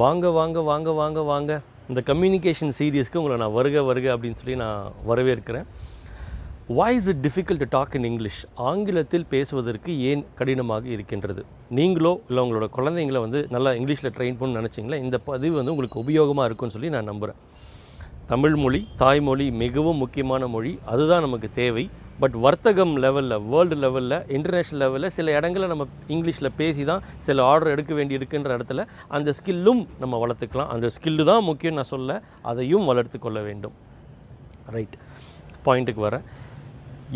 வாங்க வாங்க வாங்க வாங்க வாங்க. இந்த கம்யூனிகேஷன் சீரியஸ்க்கு உங்களை நான் வருக வருக அப்படின்னு சொல்லி நான் வரவேற்கிறேன். Why is it difficult to talk in English ஆங்கிலத்தில் பேசுவதற்கு ஏன் கடினமாக இருக்கின்றது? நீங்களோ இல்லை உங்களோட குழந்தைங்கள வந்து நல்லா இங்கிலீஷில் ட்ரெயின் பண்ணணும்னு நினச்சிங்களா? இந்த பதிவு வந்து உங்களுக்கு உபயோகமாக இருக்கும்னு சொல்லி நான் நம்புகிறேன் தமிழ் மொழி தாய்மொழி மிகவும் முக்கியமான மொழி. அதுதான் நமக்கு தேவை. பட் வர்த்தகம் லெவலில் வேர்ல்டு லெவலில் இன்டர்நேஷ்னல் லெவலில் சில இடங்களில் நம்ம இங்கிலீஷில் பேசி தான் சில ஆர்டர் எடுக்க வேண்டி இருக்குன்ற இடத்துல அந்த ஸ்கில்லும் நம்ம வளர்த்துக்கலாம். அந்த ஸ்கில்லு தான் முக்கியம் நான் சொல்ல அதையும் வளர்த்து கொள்ள வேண்டும். ரைட் பாயிண்ட்டுக்கு வரேன்.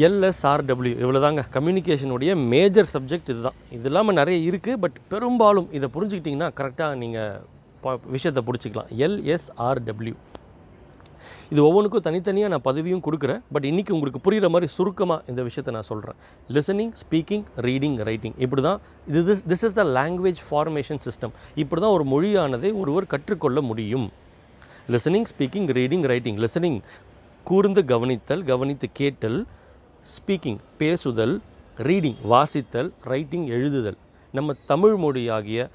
எல்எஸ்ஆர்டபிள்யூ இவ்வளோ தாங்க கம்யூனிகேஷனுடைய மேஜர் சப்ஜெக்ட் இதுதான் இது இல்லாமல் நிறைய இருக்குது பட் பெரும்பாலும் இதை புரிஞ்சுக்கிட்டிங்கன்னா கரெக்டாக நீங்கள் விஷயத்தை பிடிச்சிக்கலாம். எல்எஸ்ஆர்டபிள்யூ இது ஒவ்வொன்றுக்கும் தனித்தனியாக நான் பதவியும் கொடுக்குறேன். பட் இன்றைக்கி உங்களுக்கு புரிகிற மாதிரி சுருக்கமாக இந்த விஷயத்தை நான் சொல்கிறேன் லிசனிங் ஸ்பீக்கிங் ரீடிங் ரைட்டிங் இப்படி தான் இது this this is the language formation system இப்படி தான் ஒரு மொழியானதை ஒருவர் கற்றுக்கொள்ள முடியும். Listening speaking reading writing listening கூர்ந்து கவனித்தல் கவனித்து கேட்டல். ஸ்பீக்கிங் பேசுதல். ரீடிங் வாசித்தல். ரைட்டிங் எழுதுதல். நம்ம தமிழ் மொழியாகிய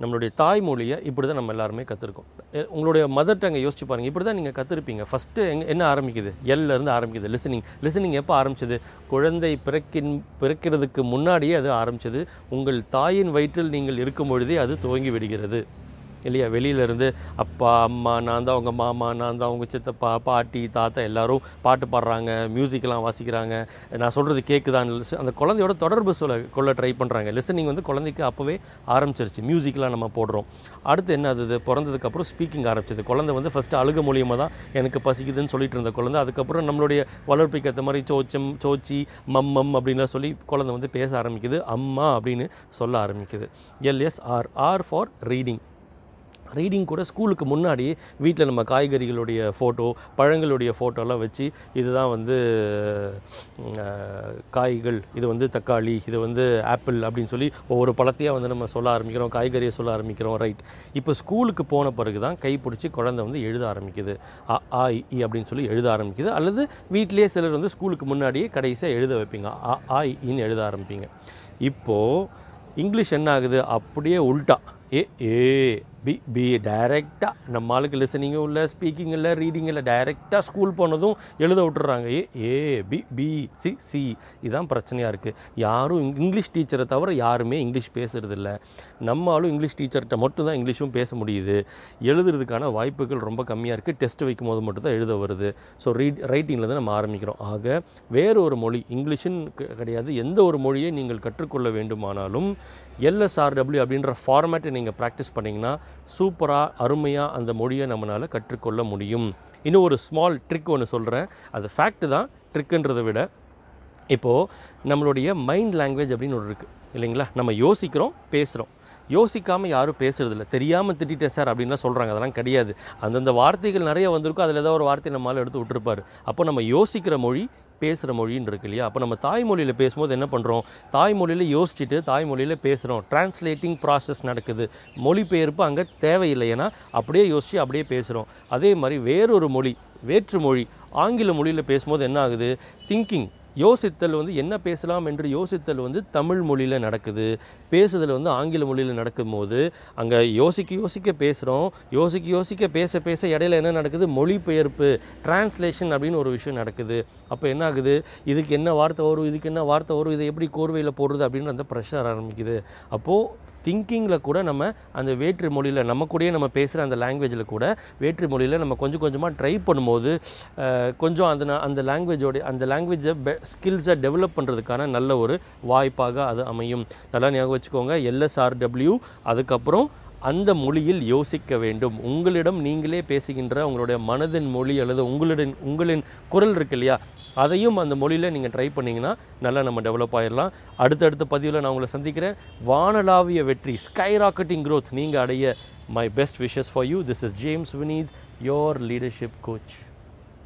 நம்மளுடைய தாய்மொழியை இப்படி தான் நம்ம எல்லாருமே கற்றுருக்கோம் உங்களுடைய மதர் டங்கை யோசிச்சு பாருங்கள் இப்படி தான் நீங்கள் கற்றுருப்பீங்க ஃபஸ்ட்டு எங் என்ன ஆரம்பிக்குது? எல்லேருந்து ஆரம்பிக்குது. லிசனிங் லிசனிங் எப்போ ஆரம்பிச்சது? குழந்தை பிறக்கின் பிறக்கிறதுக்கு முன்னாடியே அது ஆரம்பிச்சது. உங்கள் தாயின் வயிற்றில் நீங்கள் இருக்கும் பொழுதே அது துவங்கி விடுகிறது. இல்லையா? வெளியிலேருந்து அப்பா அம்மா நான் தான் உங்கள் மாமா நான் தான் உங்கள் சித்தப்பா பாட்டி தாத்தா எல்லோரும் பாட்டு பாடுறாங்க மியூசிக்கெலாம் வாசிக்கிறாங்க. நான் சொல்கிறது கேட்குதான்னு அந்த குழந்தையோட தொடர்பு சொல்ல கொள்ள ட்ரை பண்ணுறாங்க லிசனிங் வந்து குழந்தைக்கு அப்போவே ஆரம்பிச்சிருச்சு. மியூசிக்லாம் நம்ம போடுறோம். அடுத்து என்ன அது பிறந்ததுக்கப்புறம் ஸ்பீக்கிங் ஆரம்பிச்சது. குழந்தை வந்து ஃபஸ்ட்டு அழுக மூலியமாக தான் எனக்கு பசிக்குதுன்னு சொல்லிட்டு இருந்த குழந்தை. அதுக்கப்புறம் நம்மளுடைய வளர்ப்புக்கு ஏற்ற மாதிரி சோச்சம் சோச்சி மம்மம் அப்படின்லாம் சொல்லி குழந்தை வந்து பேச ஆரம்பிக்குது. அம்மா அப்படின்னு சொல்ல ஆரம்பிக்குது. LS R R for reading reading கூட ஸ்கூலுக்கு முன்னாடி வீட்டில் நம்ம காய்கறிகளுடைய ஃபோட்டோ பழங்களுடைய ஃபோட்டோலாம் வச்சு இதுதான் வந்து காய்கள் இது வந்து தக்காளி இது வந்து ஆப்பிள் அப்படின்னு சொல்லி ஒவ்வொரு பழத்தையாக வந்து நம்ம சொல்ல ஆரம்பிக்கிறோம் காய்கறியை சொல்ல ஆரம்பிக்கிறோம் ரைட் இப்போ ஸ்கூலுக்கு போன பிறகு தான் கை பிடிச்சி குழந்தை வந்து எழுத ஆரம்பிக்குது. அ ஆ இ, அப்படின்னு சொல்லி எழுத ஆரம்பிக்குது. அல்லது வீட்டிலேயே சிலர் வந்து ஸ்கூலுக்கு முன்னாடியே கடைசியாக எழுத வைப்பீங்க. அ ஆ இ, எழுத ஆரம்பிப்பீங்க. இப்போது இங்கிலீஷ் என்ன ஆகுது? அப்படியே உல்ட்டா ஏ ஏ பி பி டைரெக்டாக நம்ம ஆளுக்கு லிசனிங்கும் இல்லை ஸ்பீக்கிங் இல்லை ரீடிங் இல்லை டைரெக்டாக ஸ்கூல் போனதும் எழுத விட்டுறாங்க. A A B B C C இதுதான் பிரச்சனையாக இருக்குது யாரும் இங்- இங்கிலீஷ் டீச்சரை தவிர யாருமே இங்கிலீஷ் பேசுகிறதில்ல நம்ம ஆளும் இங்கிலீஷ் டீச்சர்கிட்ட மட்டும் தான் இங்கிலீஷும் பேச முடியுது. எழுதுறதுக்கான வாய்ப்புகள் ரொம்ப கம்மியாக இருக்குது டெஸ்ட் வைக்கும் போது மட்டும் தான் எழுத வருது. ஸோ ரீட் ரைட்டிங்கில் தான் நம்ம ஆரம்பிக்கிறோம். ஆக வேறு ஒரு மொழி இங்கிலீஷுன்னு கிடையாது. எந்த ஒரு மொழியை நீங்கள் கற்றுக்கொள்ள வேண்டுமானாலும் எல்எஸ்ஆர்டபிள்யூ அப்படின்ற ஃபார்மேட்டை நீங்கள் ப்ராக்டிஸ் பண்ணிங்கன்னா சூப்பராக அருமையாக அந்த மொழியை நம்மளால் கற்றுக்கொள்ள முடியும். இன்னும் ஒரு ஸ்மால் ட்ரிக் ஒன்று சொல்கிறேன் அது ஃபேக்ட் தான். ட்ரிக்குன்றதை விட இப்போது நம்மளுடைய மைண்ட் லாங்குவேஜ் அப்படின்னு ஒரு இருக்குது இல்லைங்களா? நம்ம யோசிக்கிறோம் பேசுகிறோம் யோசிக்காமல் யாரும் பேசுறதில்ல. தெரியாமல் திட்டிட்டேன் சார் அப்படின்லாம் சொல்கிறாங்க அதெல்லாம் கிடையாது. அந்தந்த வார்த்தைகள் நிறைய வந்திருக்கும். அதில் ஏதோ ஒரு வார்த்தை நம்மளால் எடுத்து விட்டுருப்பார். அப்போ நம்ம யோசிக்கிற மொழி பேசுகிற மொழின்னு இருக்கு இல்லையா? அப்போ நம்ம தாய்மொழியில் பேசும்போது என்ன பண்ணுறோம் தாய்மொழியில் யோசிச்சுட்டு தாய்மொழியில் பேசுகிறோம் டிரான்ஸ்லேட்டிங் ப்ராசஸ் நடக்குது. மொழிபெயர்ப்பு அங்கே தேவையில்லை. ஏன்னா அப்படியே யோசித்து அப்படியே பேசுகிறோம் அதே மாதிரி வேறொரு மொழி வேற்று மொழி ஆங்கில மொழியில் பேசும்போது என்ன ஆகுது? திங்கிங் யோசித்தல் வந்து என்ன பேசலாம் என்று யோசித்தல் வந்து தமிழ் மொழியில் நடக்குது. பேசுதல் வந்து ஆங்கில மொழியில் நடக்கும்போது அங்கே யோசிக்க யோசிக்க பேசுகிறோம் யோசிக்க யோசிக்க பேச பேச இடையில என்ன நடக்குது? மொழிபெயர்ப்பு டிரான்ஸ்லேஷன் அப்படின்னு ஒரு விஷயம் நடக்குது. அப்போ என்ன ஆகுது? இதுக்கு என்ன வார்த்தை வரும்? இதுக்கு என்ன வார்த்தை வரும்? இதை எப்படி கோர்வையில் போடுறது அப்படின்னு அந்த ப்ரெஷர் ஆரம்பிக்குது. அப்போது திங்கிங்கில் கூட நம்ம அந்த வேற்று மொழியில் நம்ம கூடயே நம்ம பேசுகிற அந்த லாங்குவேஜில் கூட வேற்று மொழியில் நம்ம கொஞ்சம் கொஞ்சமாக ட்ரை பண்ணும்போது கொஞ்சம் அந்த அந்த லாங்குவேஜோடைய அந்த லாங்குவேஜை ஸ்கில்ஸை டெவலப் பண்ணுறதுக்கான நல்ல ஒரு வாய்ப்பாக அது அமையும். நல்லா ஞாபகம் வச்சுக்கோங்க எல்எஸ்ஆர்டபிள்யூ அதுக்கப்புறம் அந்த மொழியில் யோசிக்க வேண்டும். உங்களிடம் நீங்களே பேசுகின்ற உங்களுடைய மனதின் மொழி அல்லது உங்களிடம் உங்களின் குரல் இருக்கு இல்லையா அதையும் அந்த மொழியில் நீங்கள் ட்ரை பண்ணிங்கன்னா நல்லா நம்ம டெவலப் ஆகிடலாம் அடுத்தடுத்த பதிவில் நான் உங்களை சந்திக்கிறேன். வானலாவிய வெற்றி ஸ்கை ராக்கெட்டிங் க்ரோத் நீங்கள் அடைய my best wishes for you this is James Vineeth your leadership coach